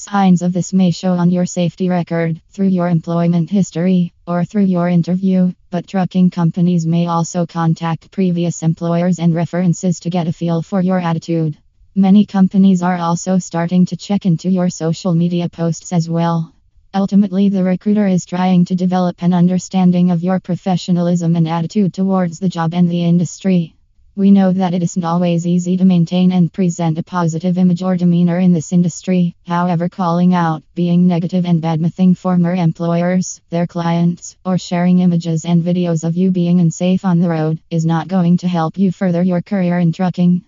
Signs of this may show on your safety record, through your employment history, or through your interview, but trucking companies may also contact previous employers and references to get a feel for your attitude. Many companies are also starting to check into your social media posts as well. Ultimately, the recruiter is trying to develop an understanding of your professionalism and attitude towards the job and the industry. We know that it isn't always easy to maintain and present a positive image or demeanor in this industry. However, calling out, being negative, and badmouthing former employers, their clients, or sharing images and videos of you being unsafe on the road is not going to help you further your career in trucking.